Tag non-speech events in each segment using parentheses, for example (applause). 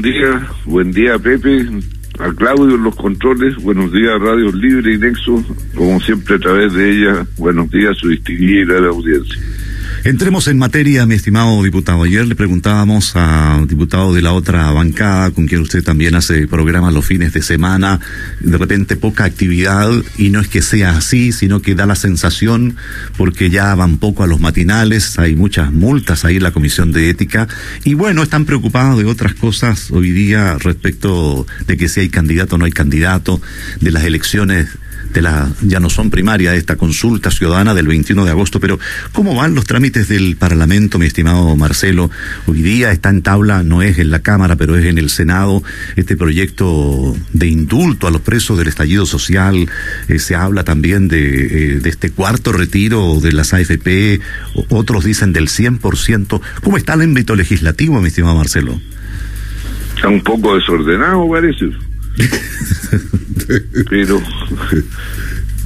Buen día, buen día Pepe, a Claudio en los controles, buenos días Radio Libre y Nexo, como siempre a través de ella, buenos días su distinguida audiencia. Entremos en materia, mi estimado diputado. Ayer le preguntábamos a diputado de la otra bancada, con quien usted también hace programas los fines de semana, de repente poca actividad, y no es que sea así, sino que da la sensación, porque ya van poco a los matinales, hay muchas multas ahí en la Comisión de Ética, y bueno, están preocupados de otras cosas hoy día respecto de que si hay candidato o no hay candidato, de las elecciones de la, ya no son primarias, esta consulta ciudadana del 21 de agosto, pero ¿cómo van los trámites del Parlamento, mi estimado Marcelo? Hoy día está en tabla, no es en la Cámara, pero es en el Senado, este proyecto de indulto a los presos del estallido social, eh, se habla también de, eh, de este cuarto retiro de las AFP, otros dicen del 100%. ¿Cómo está el ámbito legislativo, mi estimado Marcelo? Está un poco desordenado, parece. (laughs) Pero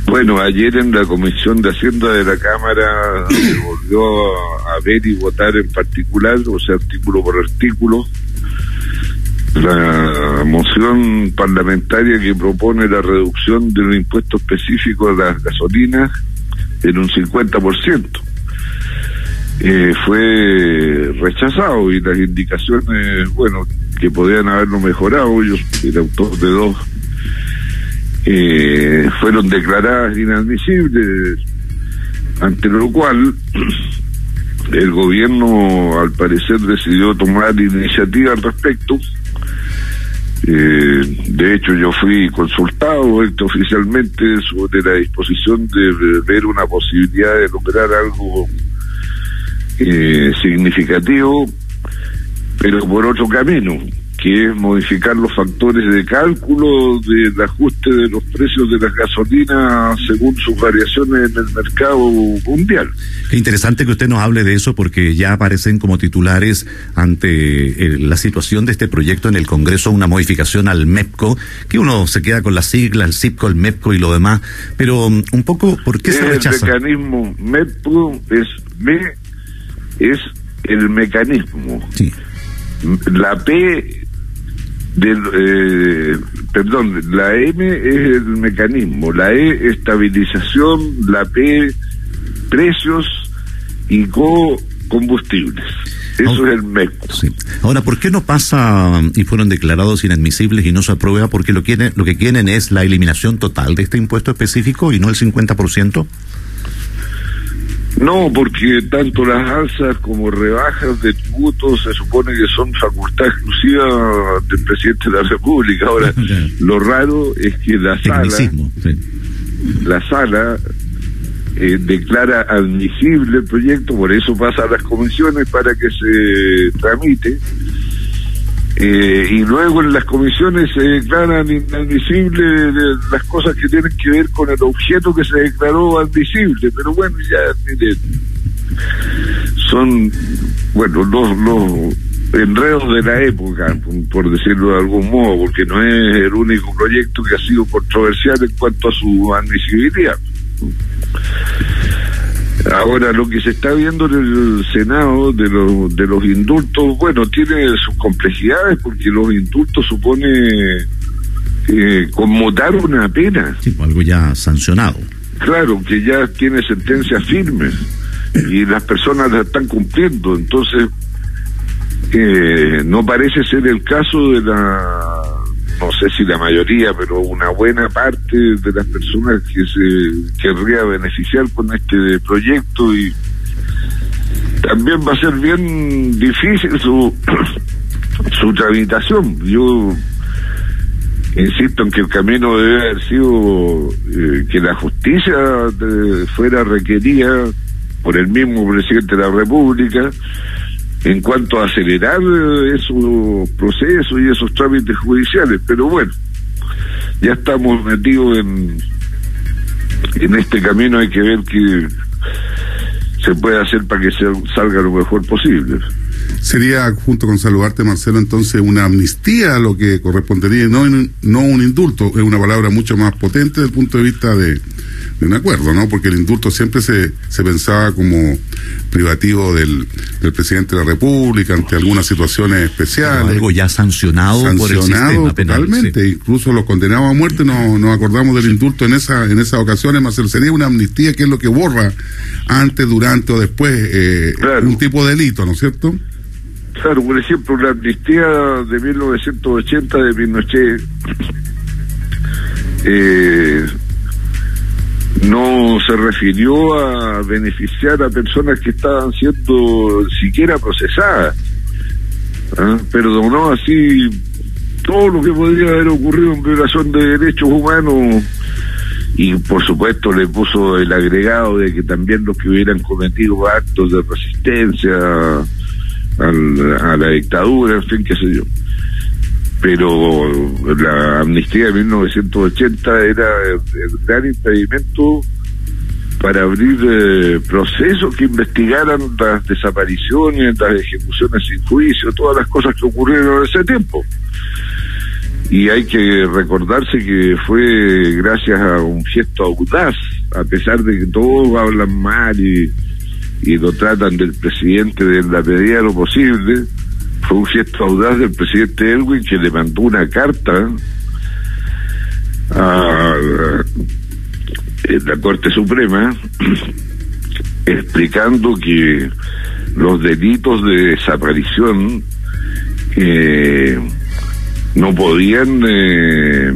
bueno, ayer en la Comisión de Hacienda de la Cámara se volvió a ver y votar en particular, o sea, artículo por artículo, la moción parlamentaria que propone la reducción de un impuesto específico a las gasolinas en un 50%. Eh, fue rechazado y las indicaciones, bueno, que podían haberlo mejorado, yo era autor de dos, eh, fueron declaradas inadmisibles, ante lo cual (clears throat) el gobierno al parecer decidió tomar iniciativa al respecto. Eh, de hecho, yo fui consultado oficialmente sobre la disposición de ver una posibilidad de lograr algo eh, significativo, pero por otro camino, que es modificar los factores de cálculo del ajuste de los precios de las gasolinas según sus variaciones en el mercado mundial. Qué interesante que usted nos hable de eso porque ya aparecen como titulares ante eh, la situación de este proyecto en el Congreso una modificación al MEPCO, que uno se queda con la sigla, el CIPCO, el MEPCO y lo demás, pero um, un poco, ¿por qué se rechaza? El mecanismo MEPCO es me es el mecanismo. La P del, eh, perdón, la M es el mecanismo, la E estabilización, la P precios y co combustibles. Eso es el MECO. Ahora, ¿por qué no pasa y fueron declarados inadmisibles y no se aprueba? Porque lo, quieren, lo que quieren es la eliminación total de este impuesto específico y no el 50%. No, porque tanto las alzas como rebajas de tributos se supone que son facultad exclusiva del presidente de la República. Ahora, (laughs) lo raro es que la sala, la sala eh, declara admisible el proyecto, por eso pasa a las comisiones para que se tramite eh, y luego en las comisiones se declaran inadmisibles las cosas que tienen que ver con el objeto que se declaró admisible. Pero bueno, ya, mire, son, bueno, los, los enredos de la época, por decirlo de algún modo, porque no es el único proyecto que ha sido controversial en cuanto a su admisibilidad. Ahora, lo que se está viendo en el Senado de, los de los indultos, bueno, tiene sus complejidades porque los indultos supone eh, conmutar una pena. Sí, pues, algo ya sancionado. Claro, que ya tiene sentencias firmes y las personas la están cumpliendo. Entonces, eh, no parece ser el caso de la no sé si la mayoría, pero una buena parte de las personas que se querría beneficiar con este proyecto y también va a ser bien difícil su (clears throat) su tramitación. Yo insisto en que el camino debe haber sido eh, que la justicia fuera requerida por el mismo presidente de la República en cuanto a acelerar eh, esos procesos y esos trámites judiciales. Pero bueno, ya estamos metidos en, en este camino, hay que ver qué se puede hacer para que se salga lo mejor posible. Sería, junto con saludarte, Marcelo, entonces una amnistía a lo que correspondería, no, no un indulto, es una palabra mucho más potente desde el punto de vista de, de un acuerdo, ¿no? Porque el indulto siempre se, se pensaba como privativo del, del presidente de la República ante algunas situaciones especiales. algo ya sancionado, por el sistema penal. Totalmente, incluso los condenados a muerte nos, nos acordamos del indulto en esa en esas ocasiones, Marcelo. Sería una amnistía que es lo que borra antes, durante o después eh, un tipo de delito, ¿no es cierto? Claro, por ejemplo, la amnistía de 1980 de Pinochet eh, no se refirió a beneficiar a personas que estaban siendo siquiera procesadas. ¿ah? Perdonó así todo lo que podría haber ocurrido en violación de derechos humanos y por supuesto le puso el agregado de que también los que hubieran cometido actos de resistencia a la dictadura, en fin, qué sé yo. Pero la amnistía de 1980 era el, gran impedimento para abrir eh, procesos que investigaran las desapariciones, las ejecuciones sin juicio, todas las cosas que ocurrieron en ese tiempo. Y hay que recordarse que fue gracias a un gesto audaz, a pesar de que todos hablan mal y y lo tratan del presidente de la medida de lo posible. Fue un gesto audaz del presidente Elwin que le mandó una carta a la Corte Suprema (clears throat) explicando que los delitos de desaparición eh, no podían eh,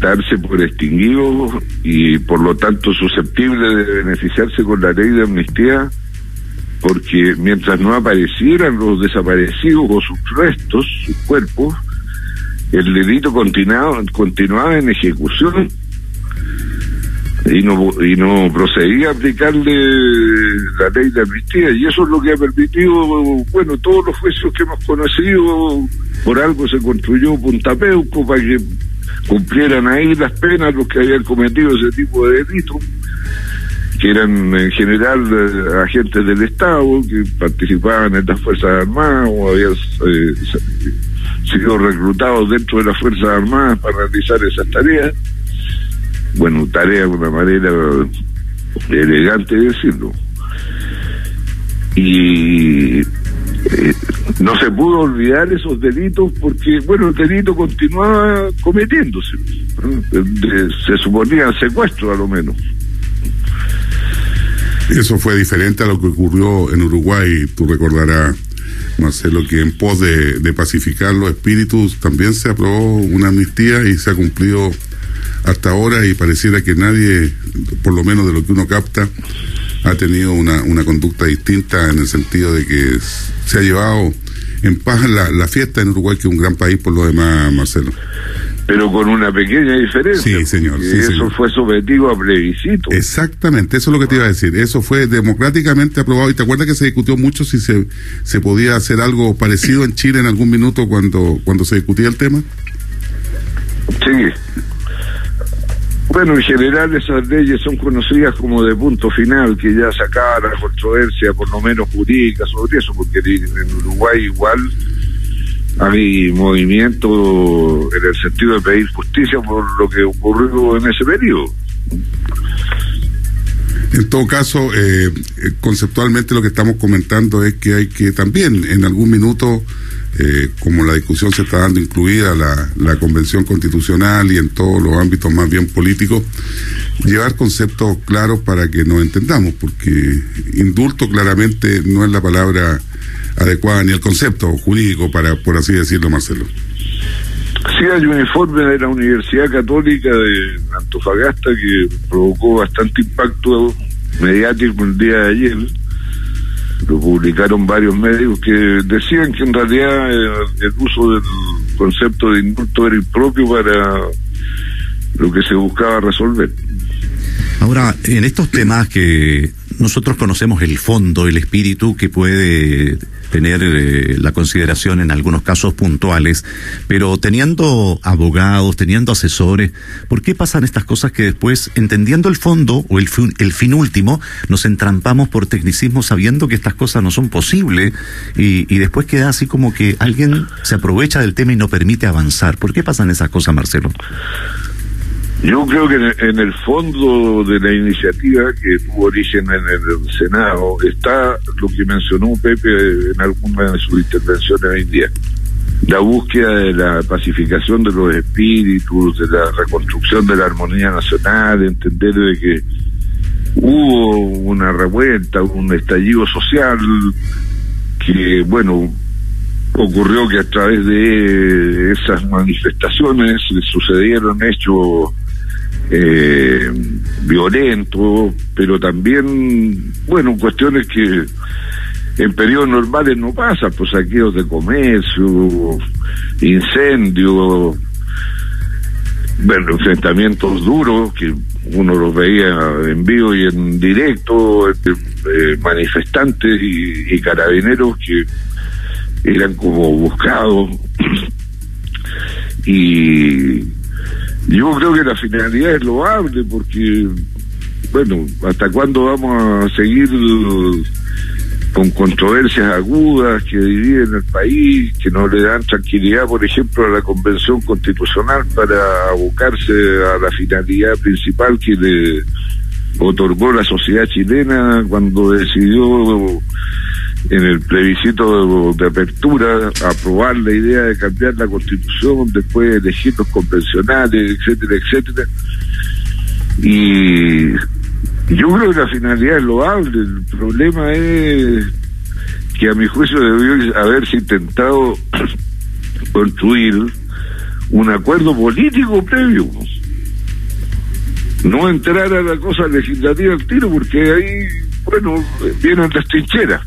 darse por extinguidos y por lo tanto susceptibles de beneficiarse con la ley de amnistía porque mientras no aparecieran los desaparecidos o sus restos, sus cuerpos, el delito continuaba, en ejecución y no y no procedía a aplicarle la ley de amnistía. Y eso es lo que ha permitido bueno todos los juicios que hemos conocido por algo se construyó Punta Peuco para que cumplieran ahí las penas los que habían cometido ese tipo de delitos que eran en general eh, agentes del Estado que participaban en las Fuerzas Armadas o habían eh, sido reclutados dentro de las Fuerzas Armadas para realizar esas tareas. Bueno, tareas de una manera elegante de decirlo. Y eh, no se pudo olvidar esos delitos porque, bueno, el delito continuaba cometiéndose. se suponía secuestro a lo menos. Eso fue diferente a lo que ocurrió en Uruguay. Tú recordarás, Marcelo, que en pos de, pacificar los espíritus también se aprobó una amnistía y se ha cumplido hasta ahora y pareciera que nadie, por lo menos de lo que uno capta, ha tenido una, conducta distinta en el sentido de que se ha llevado en paz la fiesta en Uruguay, que es un gran país por lo demás, Marcelo pero con una pequeña diferencia. Sí, señor. eso fue sometido a plebiscito. Exactamente, eso es lo que te iba a decir. Eso fue democráticamente aprobado. ¿Y te acuerdas que se discutió mucho si se, se podía hacer algo parecido en Chile en algún minuto cuando, cuando se discutía el tema? Sí. Bueno, en general esas leyes son conocidas como de punto final, que ya sacaba la controversia, por lo menos jurídica, sobre eso, porque en Uruguay igual hay movimiento en el sentido de pedir justicia por lo que ocurrió en ese periodo. En todo caso, eh, conceptualmente lo que estamos comentando es que hay que también en algún minuto, eh, como la discusión se está dando incluida la, la convención constitucional y en todos los ámbitos más bien políticos, llevar conceptos claros para que nos entendamos, porque indulto claramente no es la palabra adecuada ni el concepto jurídico para, por así decirlo, Marcelo. Sí, hay un informe de la Universidad Católica de Antofagasta que provocó bastante impacto mediático el día de ayer. Lo publicaron varios medios que decían que en realidad el, uso del concepto de indulto era impropio para lo que se buscaba resolver. Ahora, en estos temas que nosotros conocemos el fondo, el espíritu que puede tener eh, la consideración en algunos casos puntuales, pero teniendo abogados, teniendo asesores, ¿por qué pasan estas cosas que después, entendiendo el fondo o el fin, el fin último, nos entrampamos por tecnicismo sabiendo que estas cosas no son posibles y, y después queda así como que alguien se aprovecha del tema y no permite avanzar? ¿Por qué pasan esas cosas, Marcelo? Yo creo que en el fondo de la iniciativa que tuvo origen en el Senado está lo que mencionó Pepe en alguna de sus intervenciones hoy día. La búsqueda de la pacificación de los espíritus, de la reconstrucción de la armonía nacional, de entender de que hubo una revuelta, un estallido social que, bueno, ocurrió que a través de esas manifestaciones sucedieron hechos eh, violento, pero también, bueno, cuestiones que en periodos normales no pasan, pues saqueos de comercio, incendios, bueno, enfrentamientos duros que uno los veía en vivo y en directo, eh, manifestantes y, y carabineros que eran como buscados. (clears throat) Y yo creo que la finalidad es loable porque, bueno, ¿hasta cuándo vamos a seguir con controversias agudas que dividen el país, que no le dan tranquilidad, por ejemplo, a la Convención Constitucional para abocarse a la finalidad principal que le otorgó la sociedad chilena cuando decidió en el plebiscito de, apertura aprobar la idea de cambiar la constitución, después elegir los convencionales, etcétera, etcétera. Y yo creo que la finalidad es loable, el problema es que a mi juicio debió haberse intentado (clears throat) construir un acuerdo político previo. No entrar a la cosa legislativa al tiro, porque ahí, bueno, vienen las trincheras.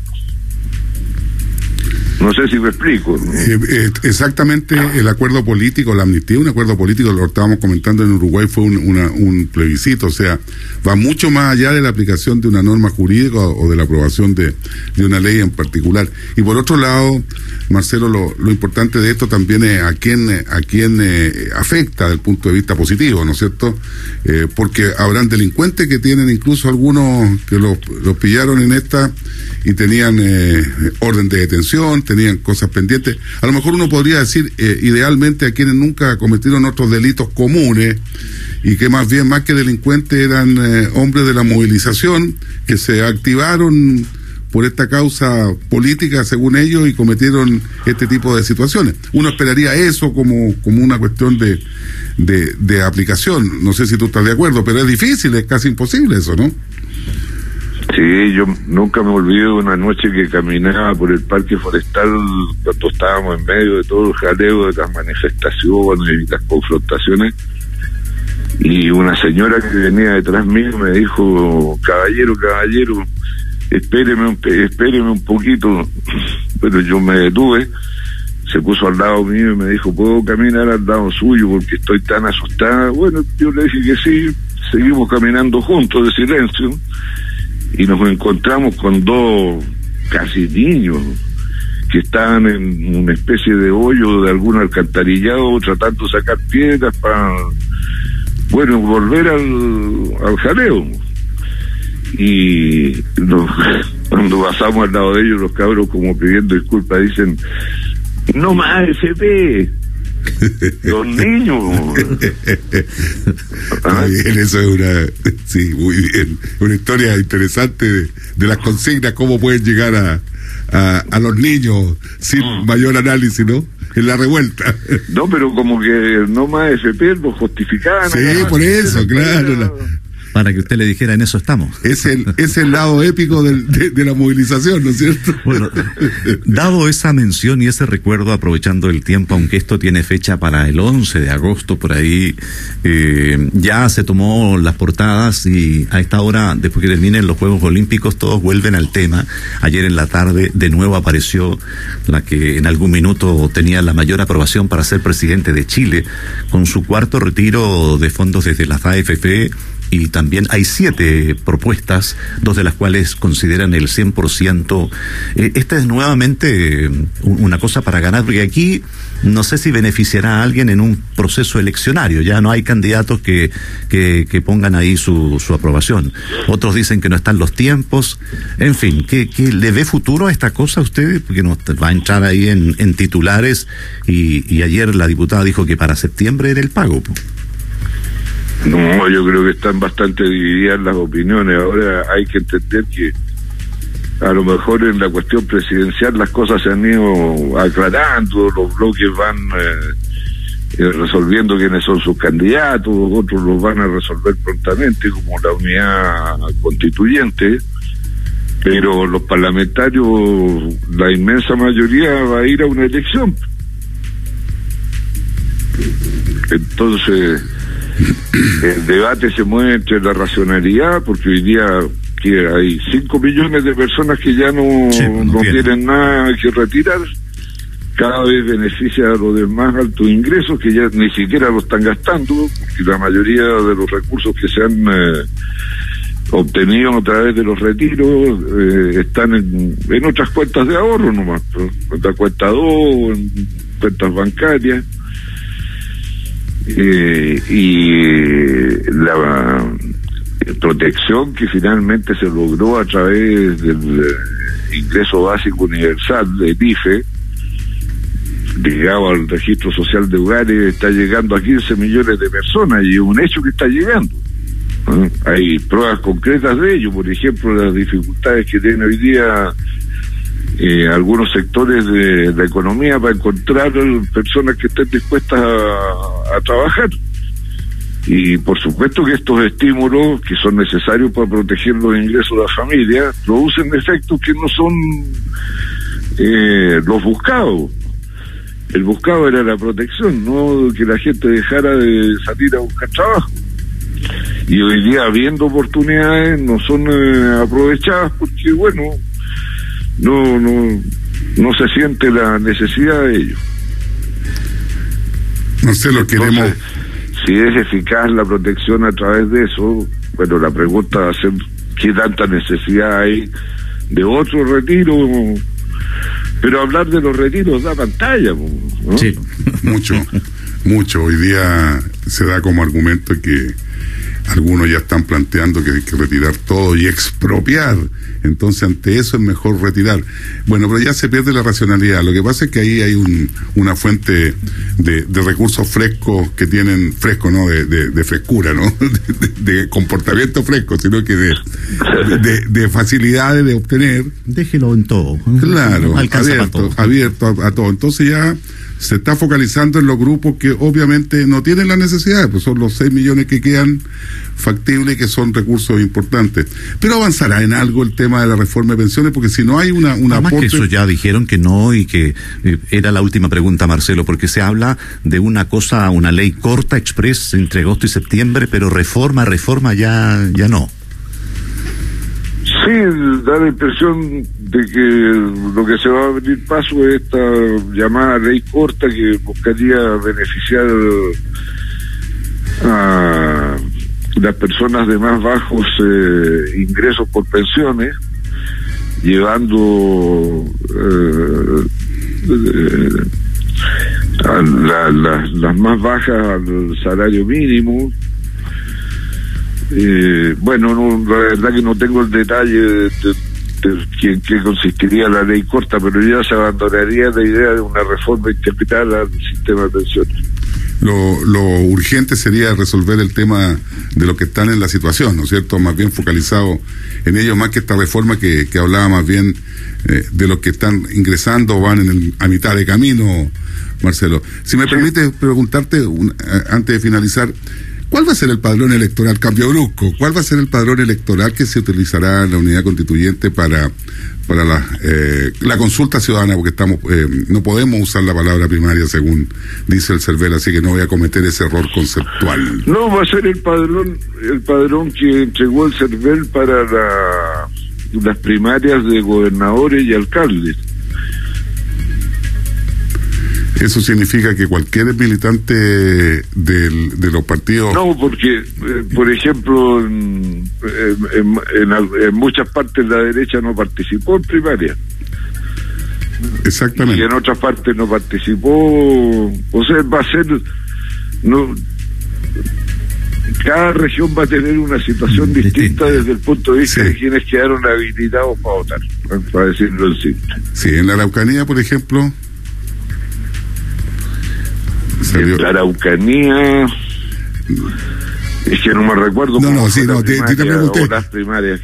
No sé si me explico. Eh, eh, exactamente el acuerdo político, la amnistía, un acuerdo político, lo estábamos comentando en Uruguay, fue un, un plebiscito, o sea, va mucho más allá de la aplicación de una norma jurídica o, de la aprobación de, de, una ley en particular. Y por otro lado, Marcelo, lo, lo importante de esto también es a quién, a quién eh, afecta desde el punto de vista positivo, ¿no es cierto? Eh, porque habrán delincuentes que tienen incluso algunos que los, los pillaron en esta y tenían eh, orden de detención, tenían cosas pendientes. A lo mejor uno podría decir, eh, idealmente, a quienes nunca cometieron otros delitos comunes y que más bien, más que delincuentes, eran eh, hombres de la movilización que se activaron por esta causa política, según ellos, y cometieron este tipo de situaciones. Uno esperaría eso como, como una cuestión de, de, de aplicación. No sé si tú estás de acuerdo, pero es difícil, es casi imposible eso, ¿no? Sí, yo nunca me olvido de una noche que caminaba por el parque forestal cuando estábamos en medio de todo el jaleo de las manifestaciones y las confrontaciones. Y una señora que venía detrás mío me dijo, caballero, caballero, espéreme, espéreme un poquito, (laughs) pero yo me detuve, se puso al lado mío y me dijo, ¿puedo caminar al lado suyo porque estoy tan asustada? Bueno, yo le dije que sí, seguimos caminando juntos de silencio y nos encontramos con dos casi niños que estaban en una especie de hoyo de algún alcantarillado tratando de sacar piedras para, bueno, volver al, al jaleo. Y (laughs) cuando pasamos al lado de ellos, los cabros como pidiendo disculpas dicen, no más FP, los niños. Bien, eso es una, sí, muy bien, una historia interesante de, de las consignas, cómo pueden llegar a, a, a los niños sin Mm. mayor análisis, ¿no? En la revuelta. No, pero como que no más FP lo justificaban. Sí, por eso, claro, la- Para que usted le dijera, en eso estamos. Es el, es el lado épico del- de, de la movilización, ¿no es cierto? Bueno, dado esa mención y ese recuerdo, aprovechando el tiempo, aunque esto tiene fecha para el 11 de agosto, por ahí, eh, ya se tomó las portadas y a esta hora, después que terminen los Juegos Olímpicos, todos vuelven al tema. Ayer en la tarde, de nuevo apareció la que en algún minuto tenía la mayor aprobación para ser presidente de Chile, con su cuarto retiro de fondos desde la AFP y también hay siete propuestas, dos de las cuales consideran el 100%. Eh, esta es nuevamente eh, una cosa para ganar, porque aquí no sé si beneficiará a alguien en un proceso eleccionario. Ya no hay candidatos que, que, pongan ahí su, su, aprobación. Otros dicen que no están los tiempos. En fin, ¿qué, qué le ve futuro a esta cosa a usted? Porque nos va a entrar ahí en, en titulares y, y, ayer la diputada dijo que para septiembre era el pago. No, yo creo que están bastante divididas las opiniones. Ahora hay que entender que a lo mejor en la cuestión presidencial las cosas se han ido aclarando, los bloques van eh, eh, resolviendo quiénes son sus candidatos, otros los van a resolver prontamente, como la unidad constituyente, pero los parlamentarios, la inmensa mayoría va a ir a una elección. Entonces, el debate se mueve entre la racionalidad, porque hoy día que hay 5 millones de personas que ya no, no, tienen nada que retirar, cada vez beneficia a los de más altos ingresos que ya ni siquiera lo están gastando, porque la mayoría de los recursos que se han eh, obtenido a través de los retiros eh, están en, en, otras cuentas de ahorro nomás, en la cuenta 2, en cuentas bancarias. Eh, y la protección que finalmente se logró a través del eh, ingreso básico universal del IFE, ligado al registro social de hogares, está llegando a 15 millones de personas y es un hecho que está llegando. Hay pruebas concretas de ello, por ejemplo, las dificultades que tiene hoy día eh, algunos sectores de la economía para encontrar personas que estén dispuestas a trabajar. Y por supuesto que estos estímulos que son necesarios para proteger los ingresos de la familia producen efectos que no son eh, los buscados. El buscado era la protección, no que la gente dejara de salir a buscar trabajo. Y hoy día, habiendo oportunidades, no son eh, aprovechadas porque, bueno, no, no, no se siente la necesidad de ello. No sé, lo queremos si es eficaz la protección a través de eso, bueno, la pregunta va a ser qué tanta necesidad hay de otro retiro, pero hablar de los retiros da pantalla. Sí, (laughs) mucho, mucho. Hoy día se da como argumento que algunos ya están planteando que hay que retirar todo y expropiar. Entonces, ante eso es mejor retirar. Bueno, pero ya se pierde la racionalidad. Lo que pasa es que ahí hay un, una fuente de, recursos frescos que tienen, fresco, ¿no? De, frescura, ¿no? (laughs) De, comportamiento fresco, sino que de, de, facilidades de obtener. Déjelo en todo. Claro, abierto, abierto a todo. Entonces ya se está focalizando en los grupos que obviamente no tienen la necesidad, pues son los 6 millones que quedan factibles y que son recursos importantes. Pero avanzará en algo el tema de la reforma de pensiones, porque si no hay una, una Además que eso ya dijeron que no y que eh, era la última pregunta, Marcelo, porque se habla de una cosa, una ley corta, express, entre agosto y septiembre, pero reforma, reforma ya, ya no. Sí, da la impresión de que lo que se va a abrir paso es esta llamada ley corta que buscaría beneficiar a las personas de más bajos eh, ingresos por pensiones, llevando eh, a las más bajas al salario mínimo eh, bueno, no, la verdad que no tengo el detalle de, de, qué consistiría la ley corta, pero ya se abandonaría la idea de una reforma integral al sistema de pensiones. Lo, lo urgente sería resolver el tema de lo que están en la situación, ¿no es cierto? Más bien focalizado en ello, más que esta reforma que, que hablaba más bien eh, de los que están ingresando o van en el, a mitad de camino, Marcelo. Si me permite preguntarte, antes de finalizar, ¿Cuál va a ser el padrón electoral? Cambio brusco. ¿Cuál va a ser el padrón electoral que se utilizará en la unidad constituyente para para la, eh, la consulta ciudadana? Porque estamos eh, no podemos usar la palabra primaria según dice el CERVEL, así que no voy a cometer ese error conceptual. No, va a ser el padrón el padrón que entregó el CERVEL para la, las primarias de gobernadores y alcaldes. Eso significa que cualquier militante del, de los partidos... No, porque, eh, por ejemplo, en, en, en, muchas partes la derecha no participó en primaria. Exactamente. Y en otras partes no participó. O sea, va a ser... no Cada región va a tener una situación distinta desde el punto de vista de quienes quedaron habilitados para votar, para decirlo en simple. Sí, en la Araucanía, por ejemplo, en la Araucanía. Es que no me recuerdo. No, no, sí, no, te, te, pregunté.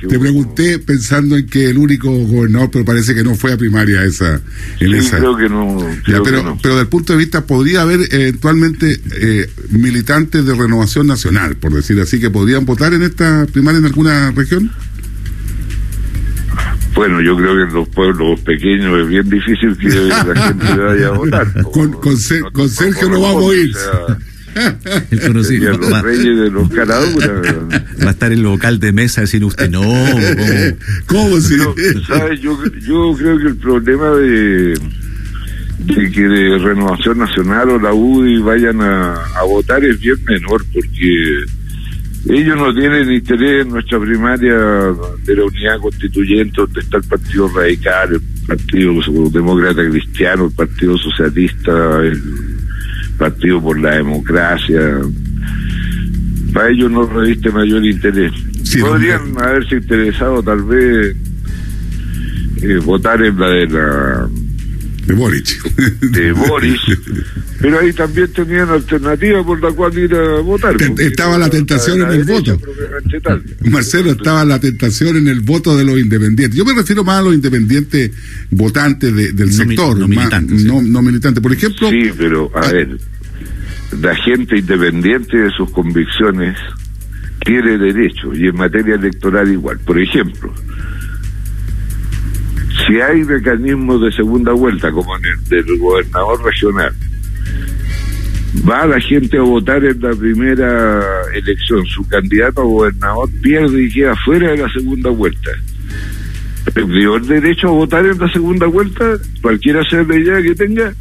te pregunté pensando en que el único gobernador, pero parece que no fue a primaria esa. En sí, esa. creo que no. Creo pero, que no. pero del punto de vista, podría haber eventualmente eh, militantes de renovación nacional, por decir así, que podrían votar en esta primaria en alguna región. Bueno, yo creo que en los pueblos pequeños es bien difícil que la (laughs) gente vaya a votar. Con, con, con Sergio no vamos a ir. el conocido. los va, reyes de los caraduras. (laughs) Va a estar el local de mesa decir usted no. ¿Cómo, ¿Cómo si? ¿sabes? Yo, yo creo que el problema de, de que de Renovación Nacional o la UDI vayan a, a votar es bien menor porque ellos no tienen interés en nuestra primaria de la unidad constituyente, donde está el Partido Radical, el Partido Demócrata Cristiano, el Partido Socialista, el Partido por la Democracia. Para ellos no reviste mayor interés. Podrían haberse interesado tal vez eh, votar en la de la de Boric. De Boric. (laughs) Pero ahí también tenían alternativa por la cual ir a votar. Estaba la tentación en el voto. Marcelo, estaba la tentación en el voto de los independientes. Yo me refiero más a los independientes votantes del sector. no, militantes, no, no militantes. Por ejemplo. Sí, pero a, ver, la gente independiente de sus convicciones tiene derecho y en materia electoral igual. Por ejemplo, si hay mecanismos de segunda vuelta, como en el del gobernador regional, va la gente a votar en la primera elección, su candidato a gobernador pierde y queda fuera de la segunda vuelta. ¿Perdió el derecho a votar en la segunda vuelta? Cualquiera sea la idea que tenga,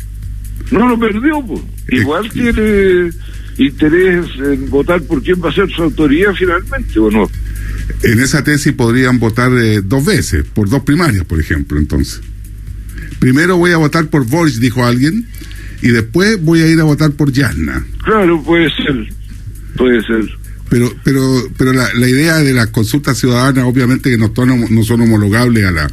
no lo perdió. Pues. Igual tiene interés en votar por quién va a ser su autoridad finalmente, ¿o no? En esa tesis podrían votar eh, dos veces, por dos primarias, por ejemplo, entonces. Primero voy a votar por Boris, dijo alguien, y después voy a ir a votar por Yasna. Claro, puede ser, puede ser. Pero, pero, pero la, la idea de las consultas ciudadanas, obviamente que no, no son homologables a, la,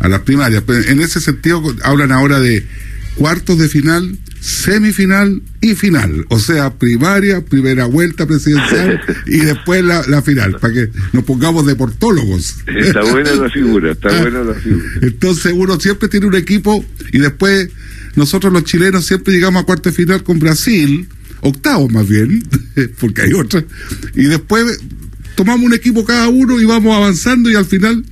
a las primarias. Pero en ese sentido, hablan ahora de cuartos de final, semifinal y final. O sea, primaria, primera vuelta presidencial (laughs) y después la, la final, para que nos pongamos de portólogos. Está buena la figura, está buena la figura. Entonces uno siempre tiene un equipo y después nosotros los chilenos siempre llegamos a cuarto de final con Brasil, octavo más bien, (laughs) porque hay otra, y después tomamos un equipo cada uno y vamos avanzando y al final,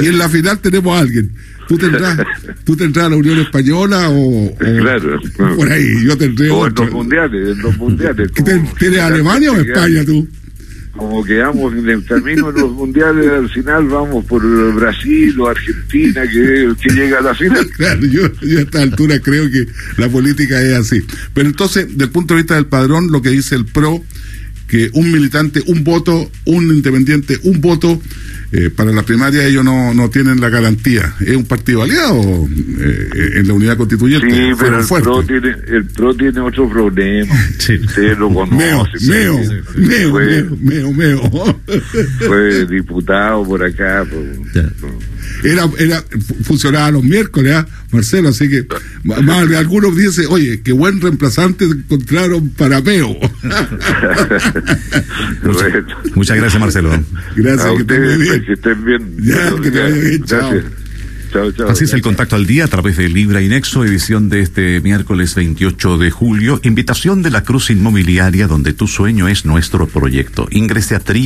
y en la final tenemos a alguien tú tendrás, (laughs) tú tendrás la Unión Española o, claro, por ahí, yo tendré o en los mundiales, en los mundiales. ¿Tienes Alemania o España tú? Como quedamos en el camino de los (laughs) mundiales, al final vamos por Brasil o Argentina, que, que llega a la final. (laughs) Claro, yo, yo a esta altura creo que la política es así. Pero entonces, del punto de vista del padrón, lo que dice el PRO, que un militante, un voto, un independiente, un voto, eh, para la primaria ellos no, no tienen la garantía. Es un partido aliado eh, en la unidad constituyente. Sí, pero el PRO, tiene, el PRO tiene otro problema. (laughs) Sí. Usted lo conoce. Meo, meo, meo, meo, (laughs) meo, Fue diputado por acá. Por, era, era, funcionaba los miércoles, ¿eh? Marcelo, así que más de algunos dicen, oye, qué buen reemplazante encontraron para Meo. muchas, (laughs) muchas gracias, Marcelo. Gracias, que estén bien. Que estén bien. Ya, que te vaya bien, chao. Chao, chao, Así es el contacto al día a través de Libra Inexo, edición de este miércoles 28 de julio. Invitación de la Cruz Inmobiliaria, donde tu sueño es nuestro proyecto. Ingrese a triple